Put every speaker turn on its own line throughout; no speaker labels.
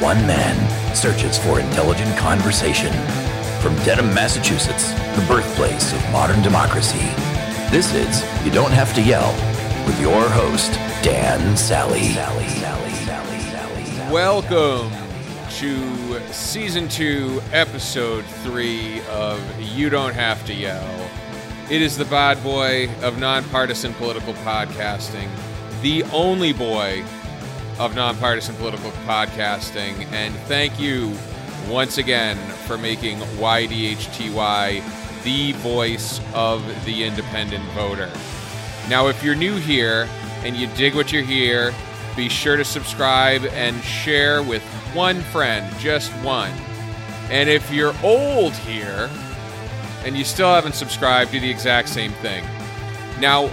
one man searches for intelligent conversation. From Dedham, Massachusetts, the birthplace of modern democracy, this is You Don't Have to Yell with your host, Dan Sally.
Welcome to season two, episode three of You Don't Have to Yell. It is the bad boy of nonpartisan political podcasting, the only boy of nonpartisan political podcasting. And thank you once again for making YDHTY the voice of the independent voter. Now, if you're new here and you dig what you hear, be sure to subscribe and share with one friend, just one. And if you're old here and you still haven't subscribed, do the exact same thing. Now,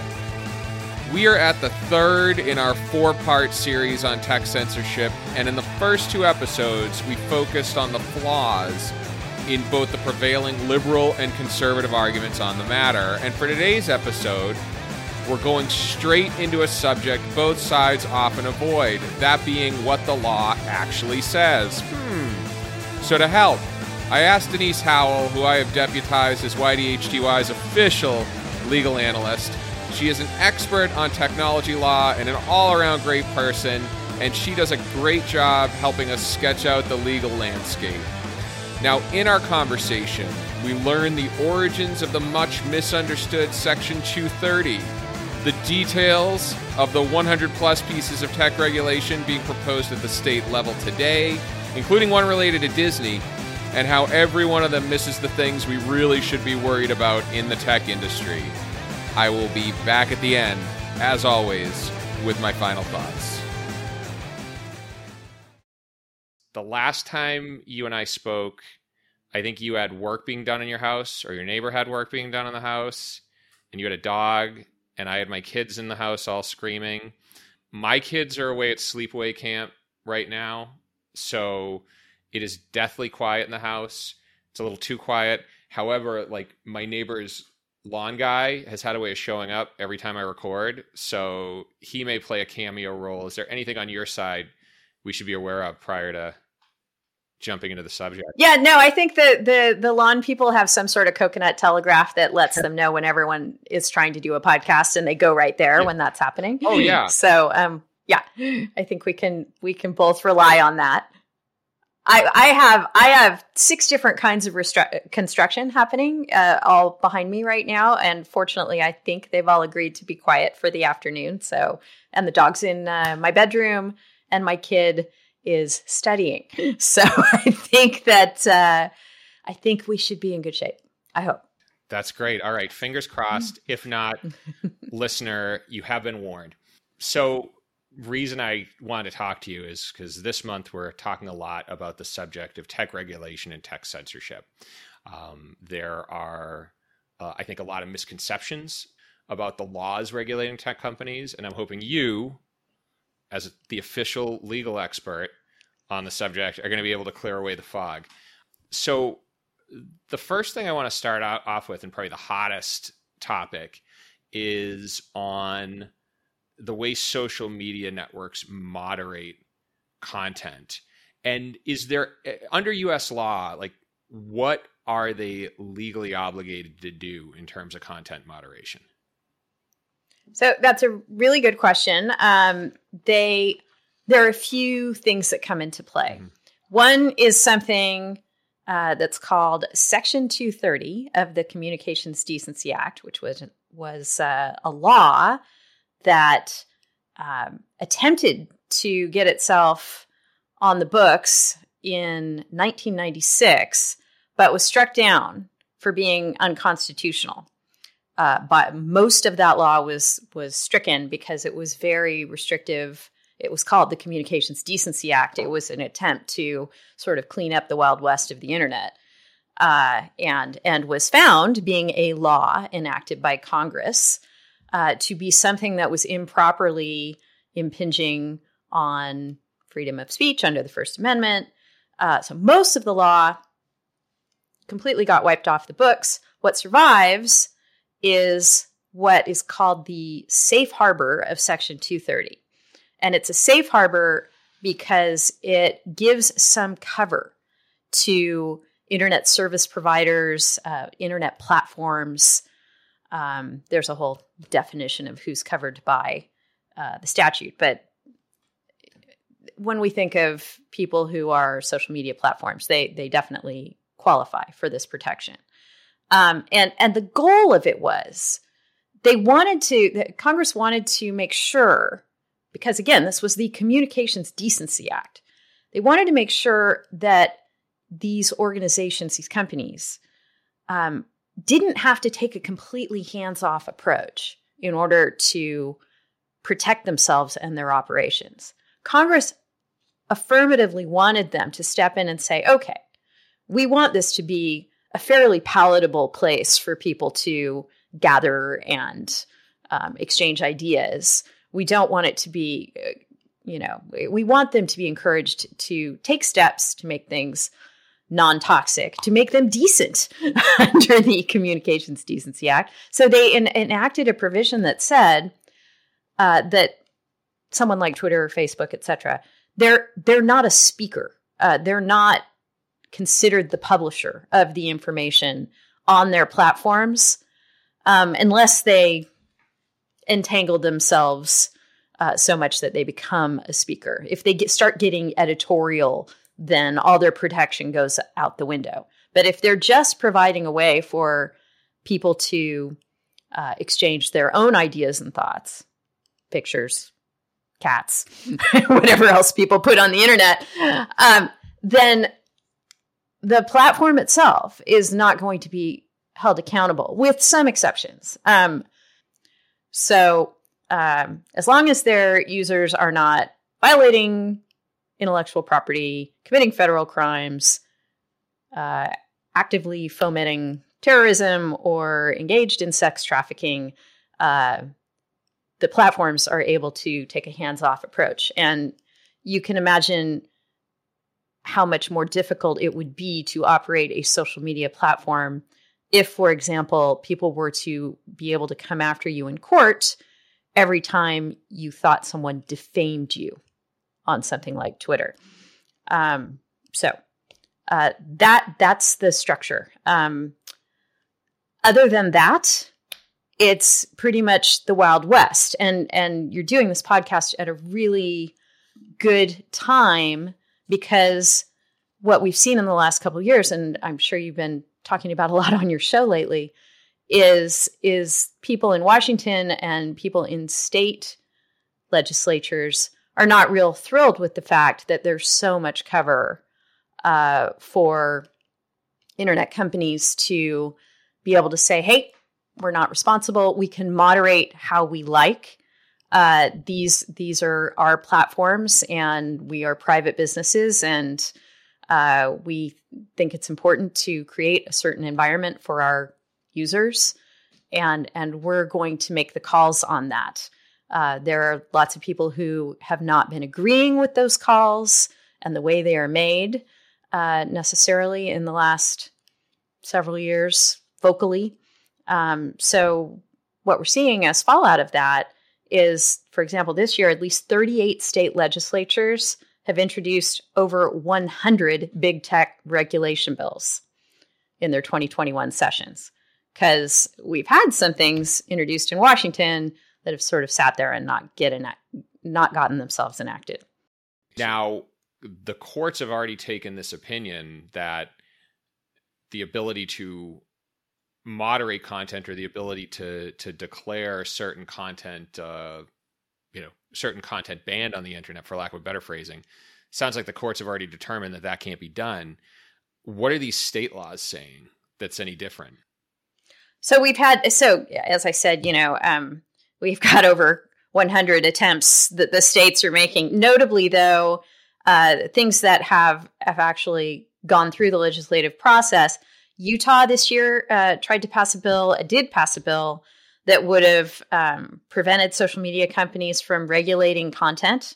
we are at the third in our four part series on tech censorship, and in the first two episodes, we focused on the flaws in both the prevailing liberal and conservative arguments on the matter. And for today's episode, we're going straight into a subject both sides often avoid that being what the law actually says. Hmm. So, to help, I asked Denise Howell, who I have deputized as YDHTY's official legal analyst. She is an expert on technology law and an all around great person, and she does a great job helping us sketch out the legal landscape. Now, in our conversation, we learn the origins of the much misunderstood Section 230, the details of the 100 plus pieces of tech regulation being proposed at the state level today, including one related to Disney, and how every one of them misses the things we really should be worried about in the tech industry. I will be back at the end, as always, with my final thoughts. The last time you and I spoke, I think you had work being done in your house, or your neighbor had work being done in the house, and you had a dog, and I had my kids in the house all screaming. My kids are away at sleepaway camp right now, so it is deathly quiet in the house. It's a little too quiet. However, like my neighbor's lawn guy has had a way of showing up every time I record, so he may play a cameo role. Is there anything on your side we should be aware of prior to jumping into the subject.
Yeah, no, I think that the the lawn people have some sort of coconut telegraph that lets them know when everyone is trying to do a podcast and they go right there yeah. when that's happening.
Oh yeah.
So um yeah, I think we can we can both rely on that. I I have I have six different kinds of restru- construction happening uh, all behind me right now and fortunately I think they've all agreed to be quiet for the afternoon. So and the dog's in uh, my bedroom and my kid is studying. So I think that uh, I think we should be in good shape. I hope.
That's great. All right, fingers crossed. If not, listener, you have been warned. So, reason I wanted to talk to you is because this month we're talking a lot about the subject of tech regulation and tech censorship. Um, there are, uh, I think, a lot of misconceptions about the laws regulating tech companies, and I'm hoping you, as the official legal expert on the subject, are going to be able to clear away the fog. So, the first thing I want to start off with, and probably the hottest topic, is on the way social media networks moderate content. And is there, eh, under US law, like what are they legally obligated to do in terms of content moderation?
So that's a really good question. Um, they there are a few things that come into play. Mm-hmm. One is something uh, that's called Section 230 of the Communications Decency Act, which was was uh, a law that um, attempted to get itself on the books in 1996, but was struck down for being unconstitutional uh, but most of that law was was stricken because it was very restrictive. It was called the Communications Decency Act. It was an attempt to sort of clean up the wild west of the internet, uh, and and was found being a law enacted by Congress uh, to be something that was improperly impinging on freedom of speech under the First Amendment. Uh, so most of the law completely got wiped off the books. What survives is what is called the safe harbor of Section 230. And it's a safe harbor because it gives some cover to internet service providers, uh, internet platforms. Um, there's a whole definition of who's covered by uh, the statute, but when we think of people who are social media platforms, they they definitely qualify for this protection. Um, and and the goal of it was they wanted to Congress wanted to make sure because again this was the Communications Decency Act. They wanted to make sure that these organizations, these companies, um, didn't have to take a completely hands off approach in order to protect themselves and their operations. Congress affirmatively wanted them to step in and say, okay, we want this to be a fairly palatable place for people to gather and um, exchange ideas. We don't want it to be, uh, you know, we want them to be encouraged to take steps to make things non toxic, to make them decent under the Communications Decency Act. So they en- enacted a provision that said uh, that someone like Twitter or Facebook, et cetera, they're they're not a speaker. Uh, they're not considered the publisher of the information on their platforms um, unless they entangle themselves uh, so much that they become a speaker. If they get, start getting editorial, then all their protection goes out the window. But if they're just providing a way for people to uh, exchange their own ideas and thoughts, pictures, cats, whatever else people put on the internet, um, then the platform itself is not going to be held accountable, with some exceptions. Um, so, um, as long as their users are not violating intellectual property, committing federal crimes, uh, actively fomenting terrorism, or engaged in sex trafficking, uh, the platforms are able to take a hands off approach. And you can imagine how much more difficult it would be to operate a social media platform if, for example, people were to be able to come after you in court every time you thought someone defamed you on something like Twitter. Um, so uh, that that's the structure. Um, other than that, it's pretty much the Wild West. And and you're doing this podcast at a really good time because what we've seen in the last couple of years, and I'm sure you've been talking about a lot on your show lately, is is people in Washington and people in state legislatures are not real thrilled with the fact that there's so much cover uh, for internet companies to be able to say, "Hey, we're not responsible. We can moderate how we like. Uh, these these are our platforms, and we are private businesses, and uh, we think it's important to create a certain environment for our users, and and we're going to make the calls on that. Uh, there are lots of people who have not been agreeing with those calls and the way they are made uh, necessarily in the last several years vocally. Um, so, what we're seeing as fallout of that is, for example, this year, at least 38 state legislatures have introduced over 100 big tech regulation bills in their 2021 sessions. Because we've had some things introduced in Washington that have sort of sat there and not get enact- not gotten themselves enacted.
Now, the courts have already taken this opinion that the ability to moderate content or the ability to to declare certain content uh, you know certain content banned on the internet for lack of a better phrasing sounds like the courts have already determined that that can't be done what are these state laws saying that's any different
so we've had so as i said you know um, we've got over 100 attempts that the states are making notably though uh, things that have have actually gone through the legislative process Utah this year uh, tried to pass a bill, it did pass a bill that would have um, prevented social media companies from regulating content,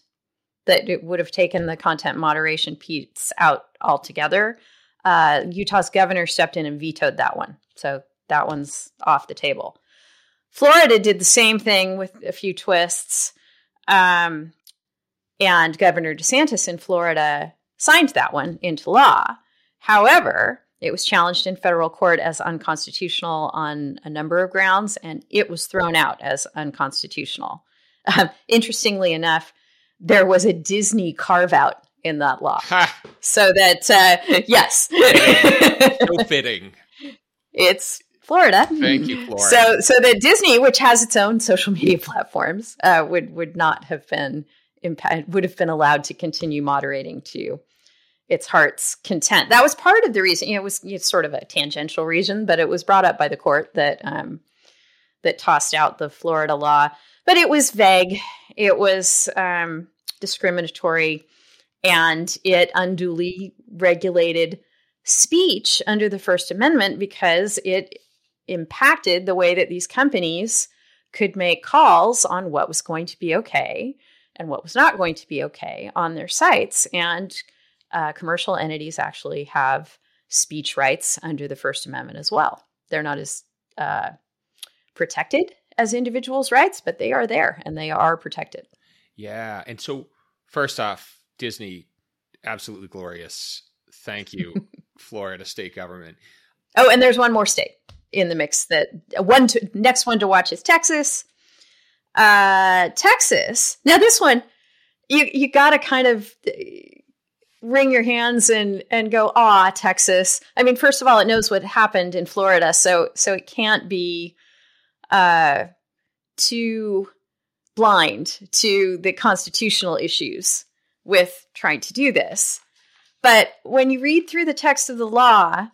that it would have taken the content moderation piece out altogether. Uh, Utah's governor stepped in and vetoed that one. So that one's off the table. Florida did the same thing with a few twists. Um, And Governor DeSantis in Florida signed that one into law. However, it was challenged in federal court as unconstitutional on a number of grounds, and it was thrown out as unconstitutional. Um, interestingly enough, there was a Disney carve out in that law. Ha. So that, uh, yes.
so fitting.
It's Florida.
Thank you, Florida.
So, so that Disney, which has its own social media platforms, uh, would would not have been impact would have been allowed to continue moderating to its heart's content. That was part of the reason. You know, it was it's sort of a tangential reason, but it was brought up by the court that um, that tossed out the Florida law. But it was vague. It was um, discriminatory, and it unduly regulated speech under the First Amendment because it impacted the way that these companies could make calls on what was going to be okay and what was not going to be okay on their sites. And uh, commercial entities actually have speech rights under the First Amendment as well. They're not as uh, protected as individuals' rights, but they are there and they are protected.
Yeah. And so, first off, Disney, absolutely glorious. Thank you, Florida state government.
Oh, and there's one more state in the mix that one to, next one to watch is Texas. Uh, Texas. Now this one, you you got to kind of wring your hands and and go, ah, Texas. I mean, first of all, it knows what happened in Florida, so so it can't be uh, too blind to the constitutional issues with trying to do this. But when you read through the text of the law,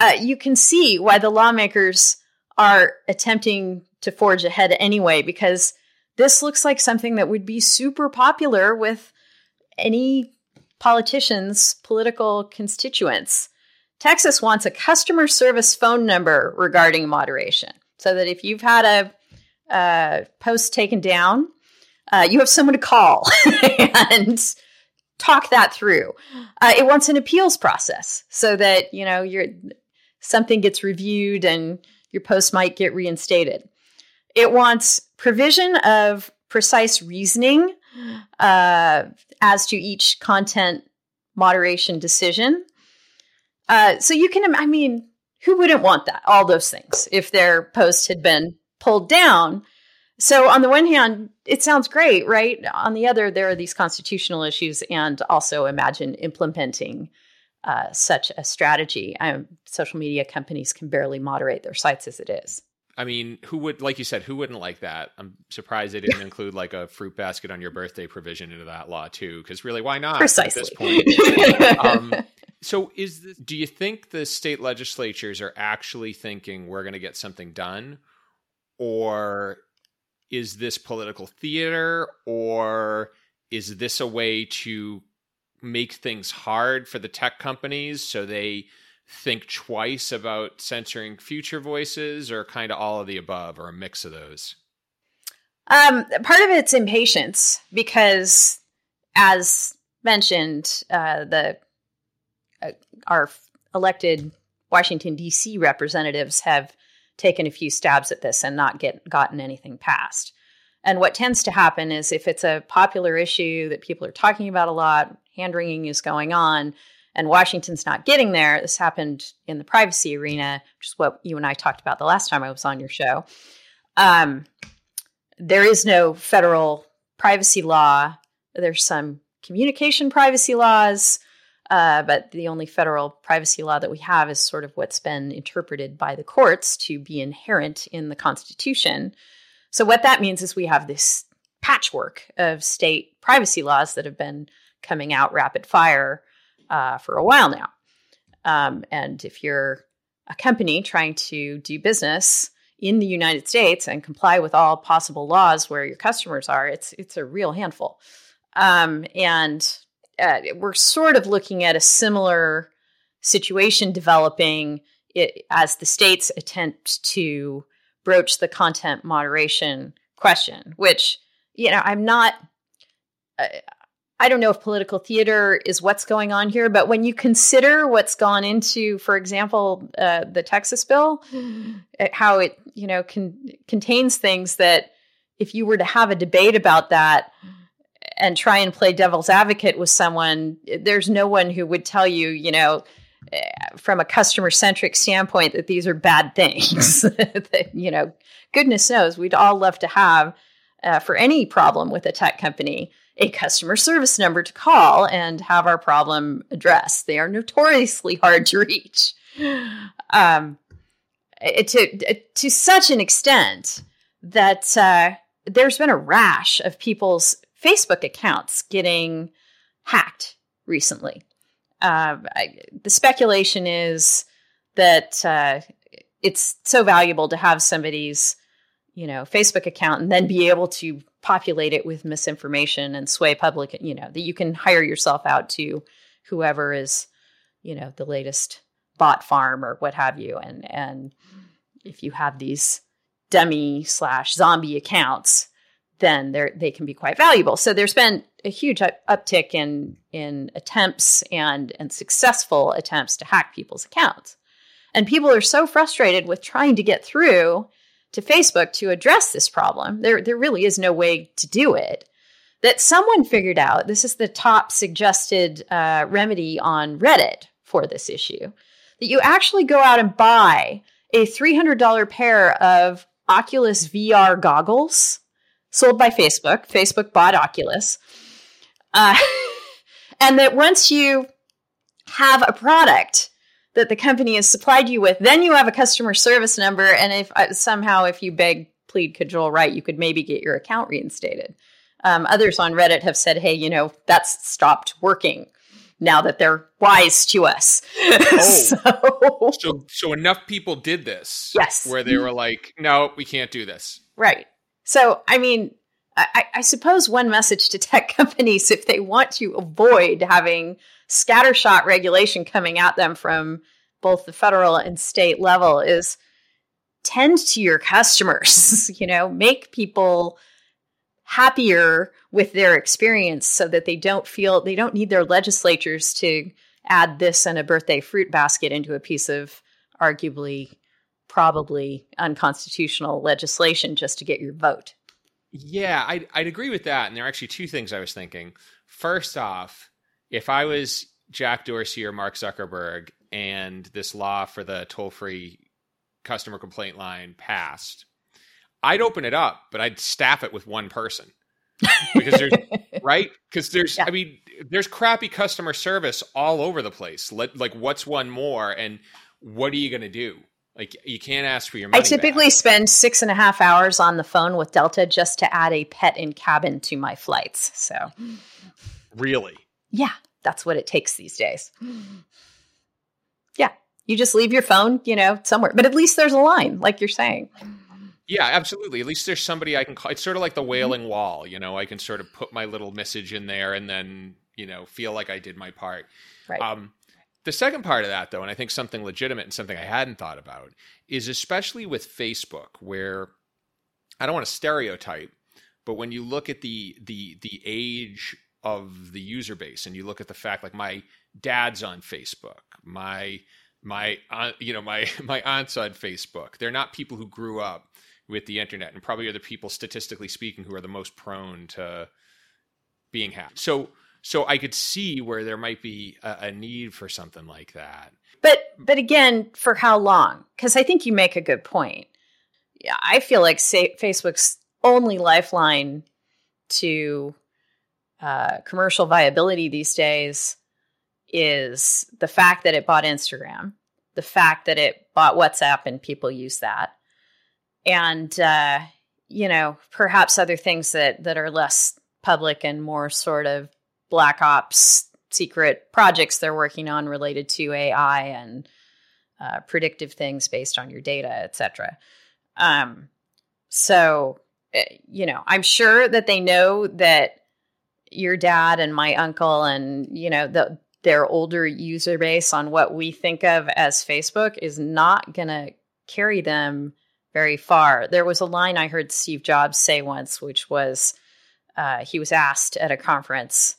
uh, you can see why the lawmakers are attempting to forge ahead anyway, because this looks like something that would be super popular with any politicians' political constituents. Texas wants a customer service phone number regarding moderation so that if you've had a, post taken down, uh, you have someone to call and talk that through. Uh, it wants an appeals process so that you know your something gets reviewed and your post might get reinstated. It wants provision of precise reasoning uh, as to each content moderation decision. Uh, so you can, I mean, who wouldn't want that? All those things if their post had been pulled down. So on the one hand, it sounds great, right? On the other, there are these constitutional issues, and also imagine implementing uh, such a strategy. Um, social media companies can barely moderate their sites as it is.
I mean, who would, like you said, who wouldn't like that? I'm surprised they didn't include like a fruit basket on your birthday provision into that law too. Because really, why not?
Precisely.
At this point. um, so, is this, do you think the state legislatures are actually thinking we're going to get something done, or is this political theater, or is this a way to make things hard for the tech companies so they think twice about censoring future voices or kind of all of the above or a mix of those?
Um, part of it's impatience because, as mentioned, uh, the uh, our elected Washington D.C. representatives have taken a few stabs at this and not get gotten anything passed. And what tends to happen is if it's a popular issue that people are talking about a lot, hand wringing is going on, and Washington's not getting there. This happened in the privacy arena, which is what you and I talked about the last time I was on your show. Um, there is no federal privacy law. There's some communication privacy laws, uh, but the only federal privacy law that we have is sort of what's been interpreted by the courts to be inherent in the Constitution. So, what that means is we have this patchwork of state privacy laws that have been coming out rapid fire uh, for a while now. Um, and if you're a company trying to do business in the United States and comply with all possible laws where your customers are, it's it's a real handful. Um, and uh, we're sort of looking at a similar situation developing it, as the states attempt to broach the content moderation question, which you know I'm not. Uh, I don't know if political theater is what's going on here, but when you consider what's gone into, for example, uh, the Texas bill, uh, how it you know con- contains things that if you were to have a debate about that, and try and play devil's advocate with someone, there's no one who would tell you, you know, eh, from a customer centric standpoint, that these are bad things. that, you know, goodness knows, we'd all love to have uh, for any problem with a tech company a customer service number to call and have our problem addressed. They are notoriously hard to reach. Um, to to such an extent that uh, there's been a rash of people's Facebook accounts getting hacked recently. Uh, I, the speculation is that uh, it's so valuable to have somebody's, you know, Facebook account and then be able to populate it with misinformation and sway public, you know, that you can hire yourself out to whoever is, you know, the latest bot farm or what have you. And and if you have these dummy slash zombie accounts, then they they can be quite valuable. So there's been a huge uptick in in attempts and and successful attempts to hack people's accounts. And people are so frustrated with trying to get through to Facebook to address this problem. There there really is no way to do it. That someone figured out. This is the top suggested uh, remedy on Reddit for this issue. That you actually go out and buy a $300 pair of Oculus VR goggles sold by Facebook. Facebook bought Oculus. Uh, and that once you have a product that the company has supplied you with, then you have a customer service number. And if uh, somehow, if you beg, plead, cajole, right, you could maybe get your account reinstated. Um, others on Reddit have said, hey, you know, that's stopped working now that they're wise to us. Oh.
so, so, so enough people did this.
Yes.
Where they were like, no, we can't do this.
Right. So, I mean, I, I, suppose one message to tech companies, if they want to avoid having scattershot regulation coming at them from both the federal and state level, is tend to your customers. you know, make people happier with their experience so that they don't feel they don't need their legislatures to add this and a birthday fruit basket into a piece of arguably probably unconstitutional legislation just to get your vote.
Yeah, I'd, I'd agree with that. And there are actually two things I was thinking. First off, if I was Jack Dorsey or Mark Zuckerberg and this law for the toll free customer complaint line passed, I'd open it up, but I'd staff it with one person. because there's right because there's yeah. i mean there's crappy customer service all over the place Let, like what's one more and what are you going to do like you can't ask for your money.
I typically
back.
spend six and a half hours on the phone with Delta just to add a pet in cabin to my flights. So,
really,
yeah, that's what it takes these days. Yeah, you just leave your phone, you know, somewhere, but at least there's a line, like you're saying.
Yeah, absolutely. At least there's somebody I can call. It's sort of like the mm-hmm. wailing wall, you know. I can sort of put my little message in there and then, you know, feel like I did my part.
Right. Um,
the second part of that, though, and I think something legitimate and something I hadn't thought about, is especially with Facebook, where I don't want to stereotype, but when you look at the the the age of the user base and you look at the fact, like my dad's on Facebook, my my uh, you know my my aunt's on Facebook, they're not people who grew up with the internet, and probably are the people statistically speaking who are the most prone to being hacked. So so I could see where there might be a, a need for something like that.
But but again, for how long? Because I think you make a good point. Yeah, I feel like say, Facebook's only lifeline to uh, commercial viability these days is the fact that it bought Instagram, the fact that it bought WhatsApp and people use that, and uh, you know perhaps other things that that are less public and more sort of black ops secret projects they're working on related to AI and uh, predictive things based on your data, etc. Um, so, eh, you know, I'm sure that they know that your dad and my uncle and you know the their older user base on what we think of as Facebook is not going to carry them very far. There was a line I heard Steve Jobs say once, which was uh, he was asked at a conference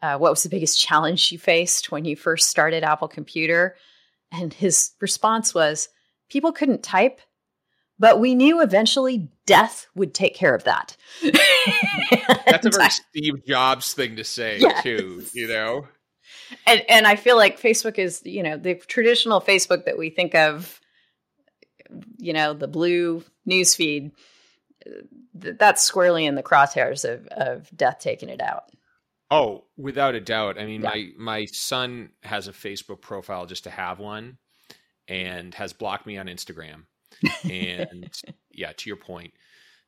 uh, what was the biggest challenge you faced when you first started Apple Computer? And his response was, people couldn't type. But we knew eventually death would take care of that.
That's a very Steve Jobs thing to say, yes. too, you know?
And, and I feel like Facebook is, you know, the traditional Facebook that we think of, you know, the blue news feed, that's squarely in the crosshairs of, of death taking it out.
Oh, without a doubt. I mean, yeah. my my son has a Facebook profile just to have one, and has blocked me on Instagram. And yeah, to your point,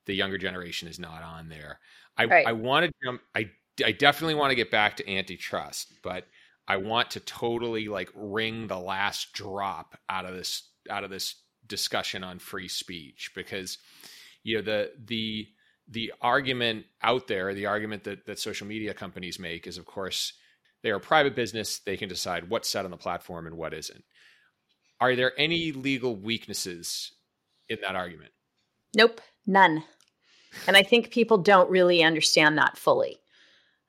the younger generation is not on there. I right. I want to jump. I I definitely want to get back to antitrust, but I want to totally like wring the last drop out of this out of this discussion on free speech because you know the the the argument out there, the argument that, that social media companies make is, of course, they are a private business. They can decide what's set on the platform and what isn't. Are there any legal weaknesses in that argument?
Nope, none. And I think people don't really understand that fully.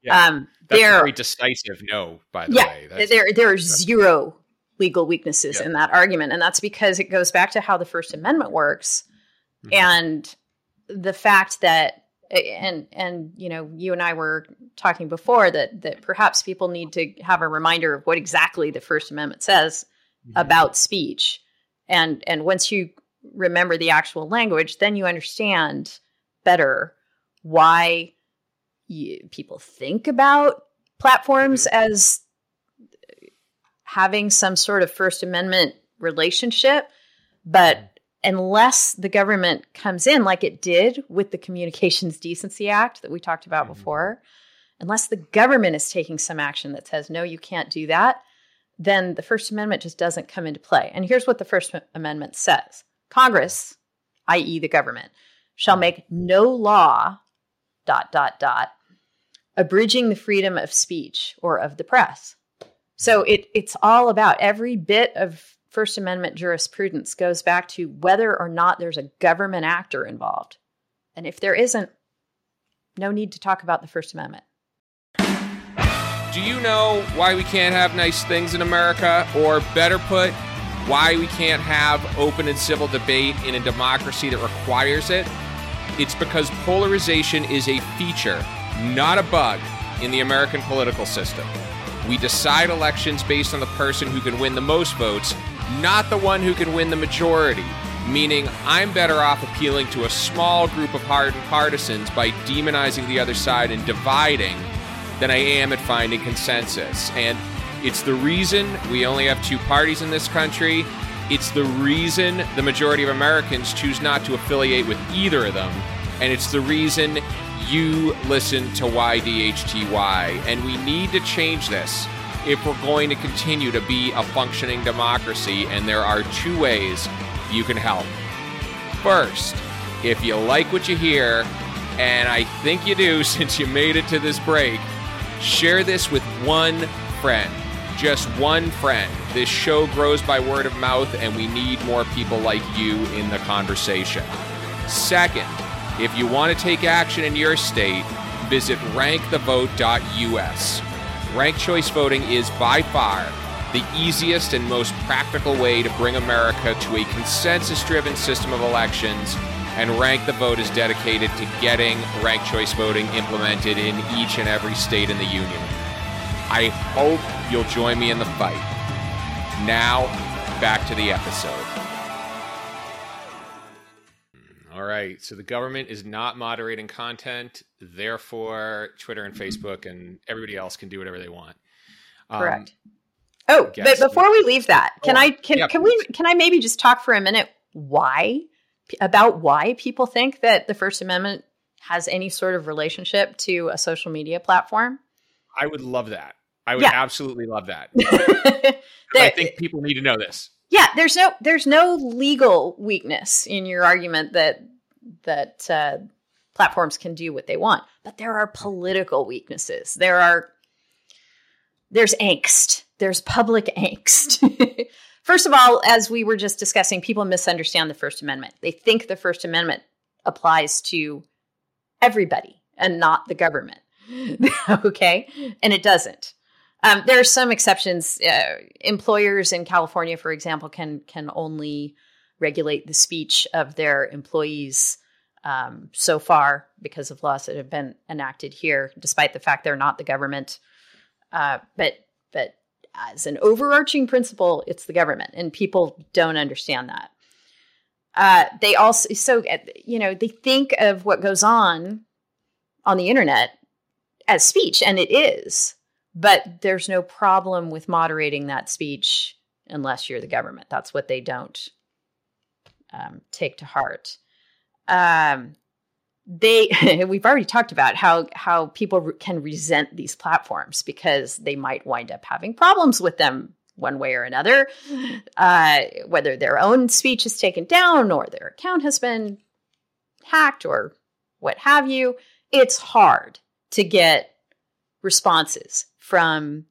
Yeah,
um, that's very decisive no, by the
yeah,
way.
That's, there, there are zero legal weaknesses yeah. in that argument. And that's because it goes back to how the First Amendment works. Mm-hmm. And the fact that and and you know you and I were talking before that that perhaps people need to have a reminder of what exactly the First Amendment says mm-hmm. about speech, and and once you remember the actual language, then you understand better why you, people think about platforms mm-hmm. as having some sort of First Amendment relationship, but mm-hmm unless the government comes in like it did with the Communications Decency Act that we talked about mm-hmm. before, unless the government is taking some action that says, no, you can't do that, then the First Amendment just doesn't come into play. And here's what the First Amendment says Congress, i.e., the government, shall mm-hmm. make no law, dot, dot, dot, abridging the freedom of speech or of the press. So it, it's all about every bit of First Amendment jurisprudence goes back to whether or not there's a government actor involved. And if there isn't, no need to talk about the First Amendment.
Do you know why we can't have nice things in America? Or better put, why we can't have open and civil debate in a democracy that requires it? It's because polarization is a feature, not a bug, in the American political system. We decide elections based on the person who can win the most votes not the one who can win the majority, meaning I'm better off appealing to a small group of hardened partisans by demonizing the other side and dividing than I am at finding consensus. And it's the reason we only have two parties in this country. It's the reason the majority of Americans choose not to affiliate with either of them. And it's the reason you listen to YDHTY. And we need to change this if we're going to continue to be a functioning democracy, and there are two ways you can help. First, if you like what you hear, and I think you do since you made it to this break, share this with one friend. Just one friend. This show grows by word of mouth, and we need more people like you in the conversation. Second, if you want to take action in your state, visit rankthevote.us. Ranked choice voting is by far the easiest and most practical way to bring America to a consensus driven system of elections, and Rank the Vote is dedicated to getting ranked choice voting implemented in each and every state in the Union. I hope you'll join me in the fight. Now, back to the episode. All right. So the government is not moderating content. Therefore, Twitter and Facebook and everybody else can do whatever they want.
Um, Correct. Oh, but before we leave that, can oh, I can yeah, can please. we can I maybe just talk for a minute why about why people think that the First Amendment has any sort of relationship to a social media platform?
I would love that. I would yeah. absolutely love that. that. I think people need to know this.
Yeah, there's no there's no legal weakness in your argument that that uh, platforms can do what they want, but there are political weaknesses. There are there's angst. There's public angst. First of all, as we were just discussing, people misunderstand the First Amendment. They think the First Amendment applies to everybody and not the government. okay? And it doesn't. Um, there are some exceptions. Uh, employers in California, for example, can can only regulate the speech of their employees um, so far because of laws that have been enacted here, despite the fact they're not the government. Uh, but but as an overarching principle, it's the government, and people don't understand that. Uh, they also so you know they think of what goes on on the internet as speech, and it is, but there's no problem with moderating that speech unless you're the government. That's what they don't um, take to heart. Um, they we've already talked about how how people re- can resent these platforms because they might wind up having problems with them one way or another uh, whether their own speech is taken down or their account has been hacked or what have you it's hard to get responses from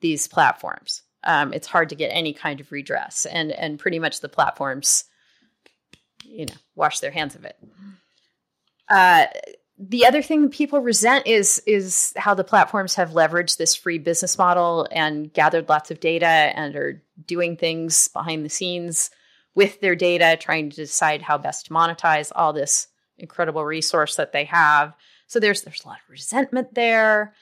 these platforms. Um, it's hard to get any kind of redress and and pretty much the platforms you know wash their hands of it. Uh, the other thing people resent is is how the platforms have leveraged this free business model and gathered lots of data and are doing things behind the scenes with their data trying to decide how best to monetize all this incredible resource that they have. So there's there's a lot of resentment there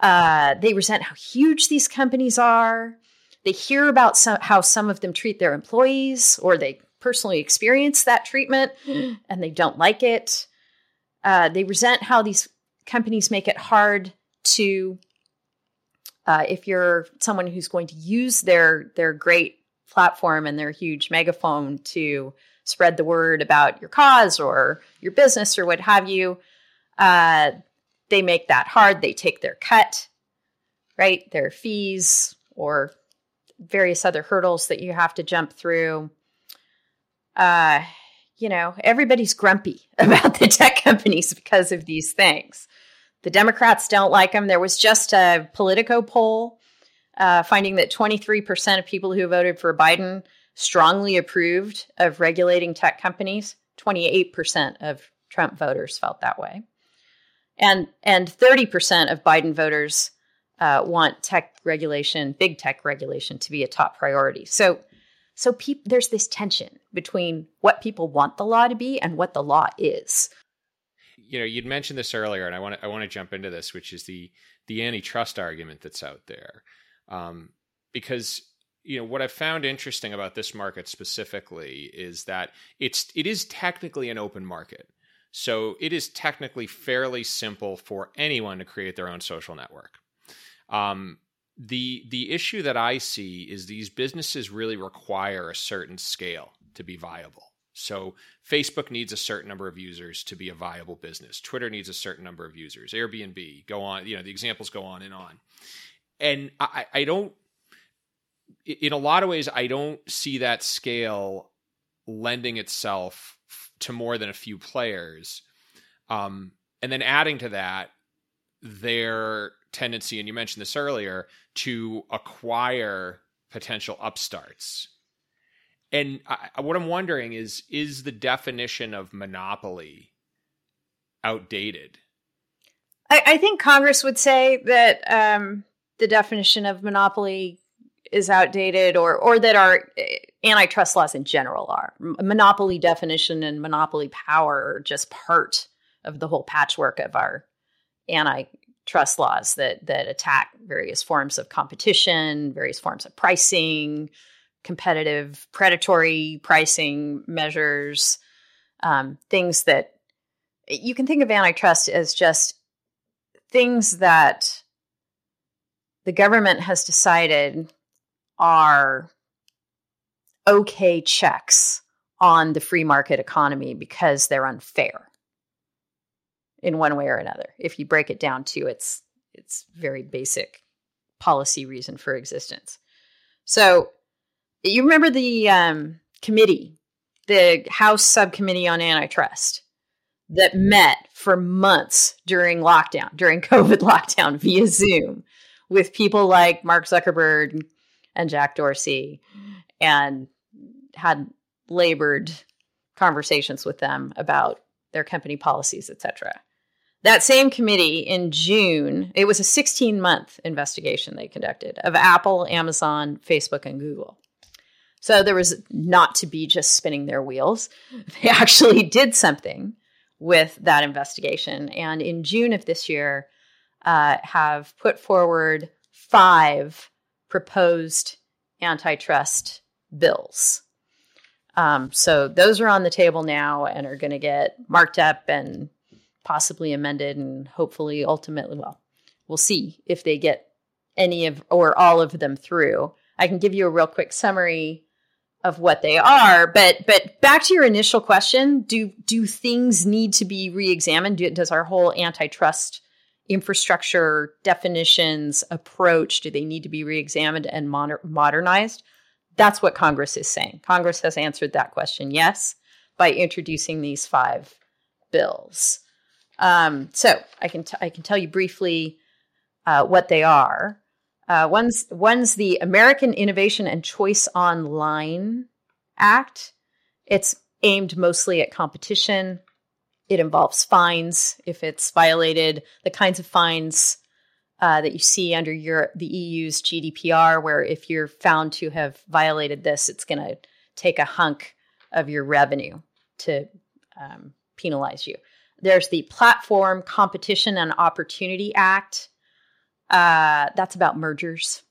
uh, they resent how huge these companies are. They hear about some, how some of them treat their employees or they personally experience that treatment and they don't like it. Uh, they resent how these companies make it hard to, uh, if you're someone who's going to use their their great platform and their huge megaphone to spread the word about your cause or your business or what have you, uh, they make that hard. They take their cut, right? Their fees or various other hurdles that you have to jump through. Uh, you know, everybody's grumpy about the tech companies because of these things. The Democrats don't like them. There was just a Politico poll uh, finding that 23% of people who voted for Biden strongly approved of regulating tech companies. 28% of Trump voters felt that way. And, and 30% of Biden voters uh, want tech regulation, big tech regulation, to be a top priority. So so pe- there's this tension between what people want the law to be and what the law is.
You know, you'd mentioned this earlier, and I want to I want to jump into this, which is the the antitrust argument that's out there, um, because you know what I've found interesting about this market specifically is that it's it is technically an open market. So it is technically fairly simple for anyone to create their own social network. Um, the the issue that I see is these businesses really require a certain scale to be viable. So Facebook needs a certain number of users to be a viable business. Twitter needs a certain number of users. Airbnb, go on, you know, the examples go on and on. And I, I don't in a lot of ways I don't see that scale lending itself to more than a few players. Um, and then adding to that, their tendency, and you mentioned this earlier, to acquire potential upstarts. And I, what I'm wondering is is the definition of monopoly outdated?
I, I think Congress would say that um, the definition of monopoly is outdated or or that our antitrust laws in general are. Monopoly definition and monopoly power are just part of the whole patchwork of our antitrust laws that that attack various forms of competition, various forms of pricing, competitive predatory pricing measures, um, things that you can think of antitrust as just things that the government has decided are okay checks on the free market economy because they're unfair in one way or another. If you break it down to its its very basic policy reason for existence. So you remember the um, committee the house subcommittee on antitrust that met for months during lockdown during covid lockdown via zoom with people like mark zuckerberg and jack dorsey and had labored conversations with them about their company policies etc that same committee in June, it was a 16 month investigation they conducted of Apple, Amazon, Facebook, and Google. So there was not to be just spinning their wheels. They actually did something with that investigation. And in June of this year, uh, have put forward five proposed antitrust bills. Um, so those are on the table now and are going to get marked up and possibly amended and hopefully ultimately, well, we'll see if they get any of or all of them through. I can give you a real quick summary of what they are, but but back to your initial question, do do things need to be re-examined? Do, does our whole antitrust infrastructure definitions approach do they need to be re-examined and moder- modernized? That's what Congress is saying. Congress has answered that question yes by introducing these five bills. Um, so I can t- I can tell you briefly uh, what they are. Uh, one's one's the American Innovation and Choice Online Act. It's aimed mostly at competition. It involves fines if it's violated, the kinds of fines uh, that you see under your the EU's GDPR, where if you're found to have violated this, it's going to take a hunk of your revenue to um, penalize you. There's the Platform Competition and Opportunity Act. Uh, that's about mergers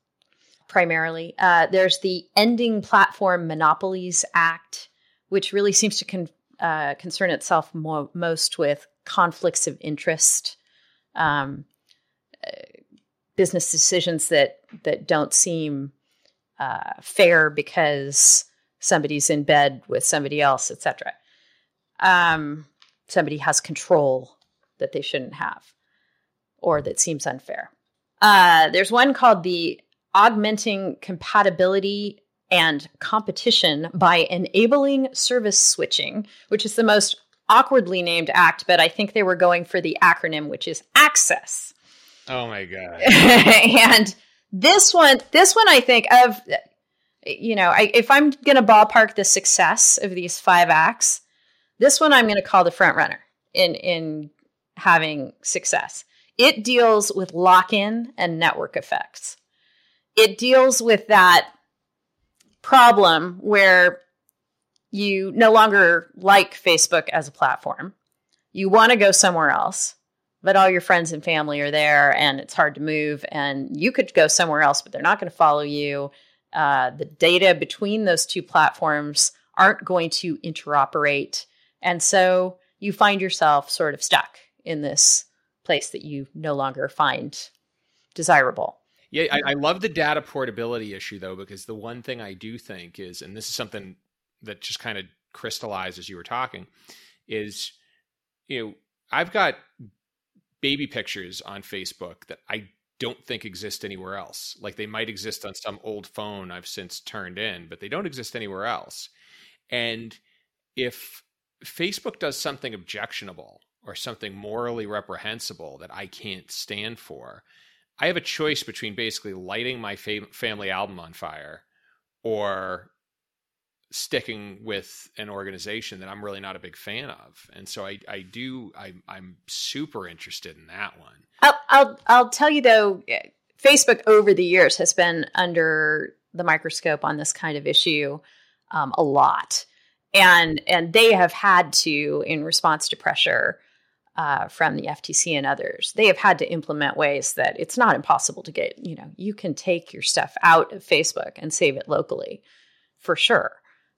primarily. Uh, there's the Ending Platform Monopolies Act, which really seems to con- uh, concern itself mo- most with conflicts of interest. Um, business decisions that that don't seem uh, fair because somebody's in bed with somebody else, etc. Um, somebody has control that they shouldn't have, or that seems unfair. Uh, there's one called the Augmenting Compatibility and Competition by Enabling Service Switching, which is the most awkwardly named act, but I think they were going for the acronym, which is ACCESS.
Oh my god!
and this one, this one, I think of, you know, I, if I'm going to ballpark the success of these five acts, this one I'm going to call the front runner in in having success. It deals with lock in and network effects. It deals with that problem where you no longer like Facebook as a platform. You want to go somewhere else but all your friends and family are there and it's hard to move and you could go somewhere else but they're not going to follow you. Uh, the data between those two platforms aren't going to interoperate. And so you find yourself sort of stuck in this place that you no longer find desirable.
Yeah I, I love the data portability issue though because the one thing i do think is and this is something that just kind of crystallized as you were talking is you know I've got baby pictures on Facebook that I don't think exist anywhere else. Like they might exist on some old phone I've since turned in, but they don't exist anywhere else. And if Facebook does something objectionable or something morally reprehensible that I can't stand for, I have a choice between basically lighting my fam- family album on fire or sticking with an organization that I'm really not a big fan of. And so I, I do, I, I'm super interested in that one.
I'll, I'll, I'll tell you though, Facebook over the years has been under the microscope on this kind of issue um, a lot. And, and they have had to, in response to pressure uh, from the FTC and others, they have had to implement ways that it's not impossible to get, you know, you can take your stuff out of Facebook and save it locally for sure.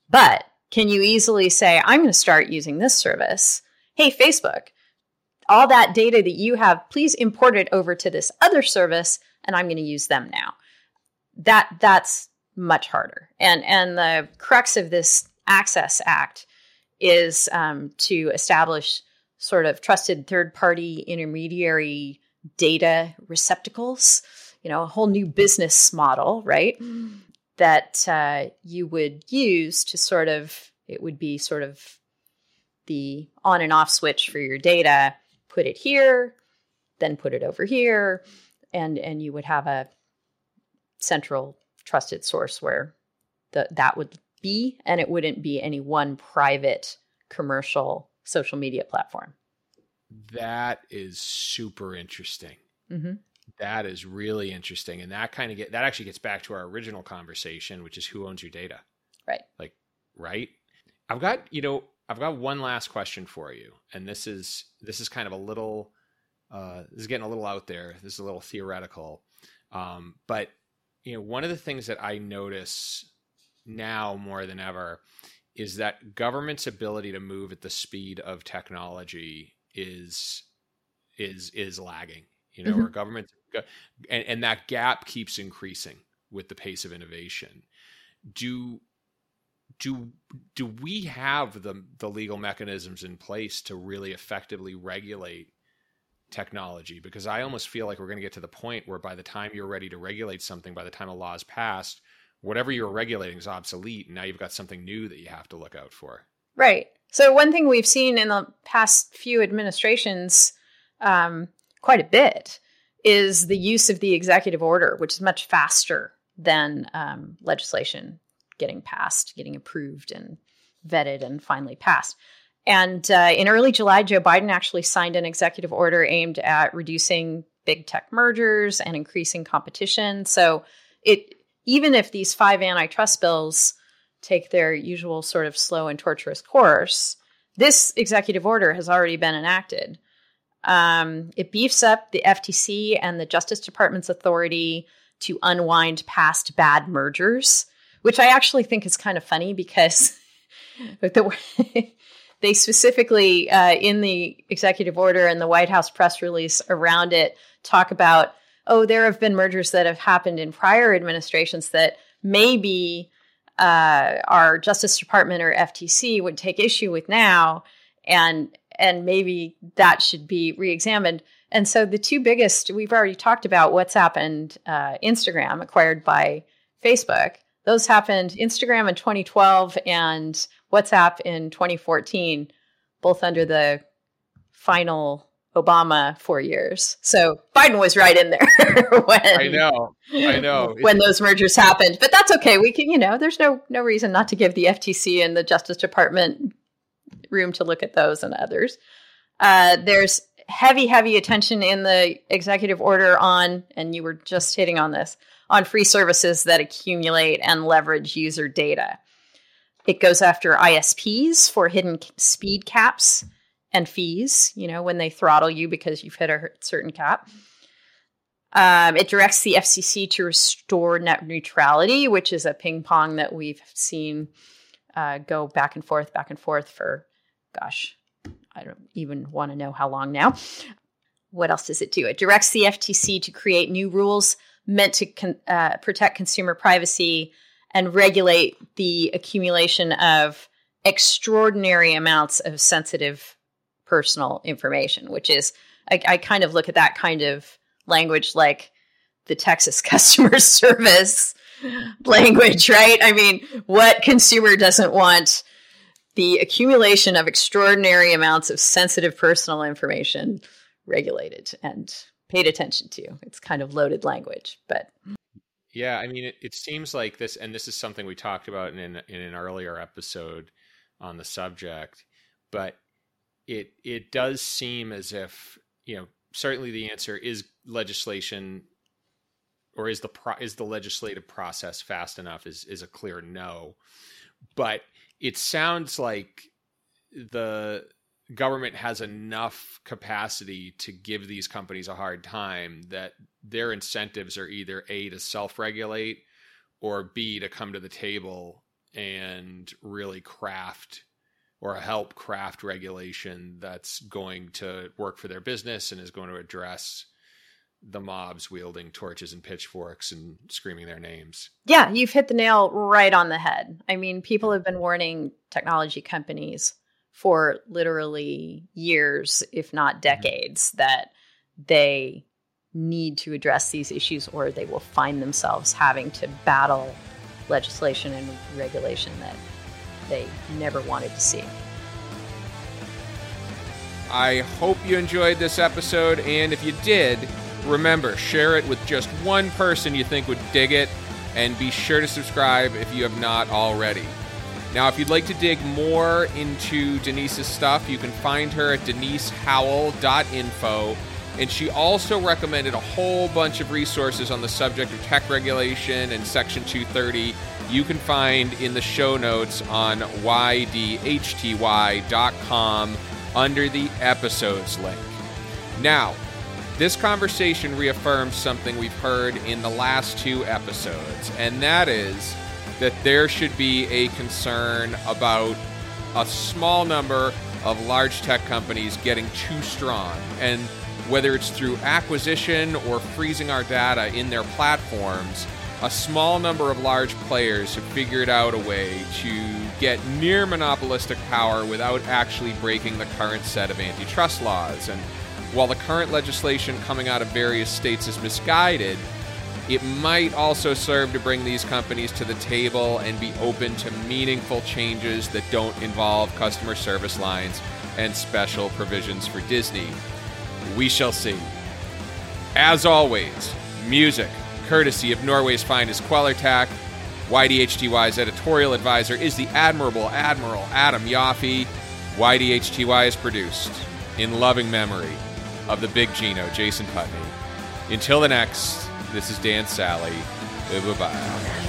But can you easily say, I'm going to start using this service? Hey, Facebook, all that data that you have, please import it over to this other service, and I'm going to use them now. That that's much harder. And and the crux of this Access Act is um, to establish sort of trusted third party intermediary data receptacles. You know, a whole new business model, right? That uh, you would use to sort of, it would be sort of the on and off switch for your data. Put it here, then put it over here, and and you would have a central trusted source where the, that would be, and it wouldn't be any one private commercial social media platform.
That is super interesting. Mm-hmm. That is really interesting, and that kind of get that actually gets back to our original conversation, which is who owns your data.
Right.
Like, right? I've got, you know, I've got one last question for you. And this is this is kind of a little uh this is getting a little out there. This is a little theoretical. Um, but you know, one of the things that I notice now more than ever is that government's ability to move at the speed of technology is is is lagging. You know,
Mhm.
our government and, and that gap keeps increasing with the pace of innovation. Do do do we have the the legal mechanisms in place to really effectively regulate technology? Because I almost feel like we're going to get to the point where by the time you're ready to regulate something, by the time a law is passed, whatever you're regulating is obsolete, and now you've got something new that you have to look out for.
Right. So one thing we've seen in the past few administrations, um, quite a bit, is the use of the executive order, which is much faster than um, legislation getting passed, getting approved, and vetted, and finally passed. And uh, in early July, Joe Biden actually signed an executive order aimed at reducing big tech mergers and increasing competition. So it even if these five antitrust bills take their usual sort of slow and torturous course, this executive order has already been enacted. Um, it beefs up the FTC and the Justice Department's authority to unwind past bad mergers, which I actually think is kind of funny because the, they specifically, uh, in the executive order and the White House press release around it, talk about oh, there have been mergers that have happened in prior administrations that maybe uh, our Justice Department or FTC would take issue with now, and and maybe that should be reexamined. And so the two biggest we've already talked about WhatsApp and uh, Instagram acquired by Facebook. Those happened Instagram in 2012 and WhatsApp in 2014, both under the final Obama four years. So Biden was right in there when
I know, I know.
when those mergers happened. But that's okay. We can, you know, there's no no reason not to give the FTC and the Justice Department room to look at those and others. Uh, there's heavy, heavy attention in the executive order on, and you were just hitting on this, on free services that accumulate and leverage user data. It goes after ISPs for hidden speed caps and fees, you know, when they throttle you because you've hit a certain cap. Um, it directs the FCC to restore net neutrality, which is a ping pong that we've seen uh, go back and forth, back and forth for, gosh, I don't even want to know how long now. What else does it do? It directs the FTC to create new rules meant to con- uh, protect consumer privacy and regulate the accumulation of extraordinary amounts of sensitive personal information, which is, I, I, kind of look at that kind of language like the Texas customer service language, right? I mean, what consumer doesn't want the accumulation of extraordinary amounts of sensitive personal information regulated and paid attention to? It's kind of loaded language, but.
Yeah, I mean, it, it seems like this, and this is something we talked about in, in an earlier episode on the subject, but it it does seem as if you know certainly the answer is legislation or is the pro- is the legislative process fast enough is is a clear no but it sounds like the government has enough capacity to give these companies a hard time that their incentives are either a to self-regulate or b to come to the table and really craft or help craft regulation that's going to work for their business and is going to address the mobs wielding torches and pitchforks and screaming their names.
Yeah, you've hit the nail right on the head. I mean, people have been warning technology companies for literally years, if not decades, mm-hmm. that they need to address these issues or they will find themselves having to battle legislation and regulation that they never wanted to see.
I hope you enjoyed this episode, and if you did, remember, share it with just one person you think would dig it, and be sure to subscribe if you have not already. Now, if you'd like to dig more into Denise's stuff, you can find her at denisehowell.info. And she also recommended a whole bunch of resources on the subject of tech regulation and Section 230 you can find in the show notes on ydhty.com under the episodes link. Now, this conversation reaffirms something we've heard in the last two episodes, and that is that there should be a concern about a small number of large tech companies getting too strong. And whether it's through acquisition or freezing our data in their platforms, a small number of large players have figured out a way to get near monopolistic power without actually breaking the current set of antitrust laws. And while the current legislation coming out of various states is misguided, it might also serve to bring these companies to the table and be open to meaningful changes that don't involve customer service lines and special provisions for Disney. We shall see. As always, music, courtesy of Norway's finest Quellertac. YDHTY's editorial advisor is the admirable Admiral Adam Yaffe. YDHTY is produced in loving memory of the big Gino, Jason Putney. Until the next, this is Dan Sally. Bye bye.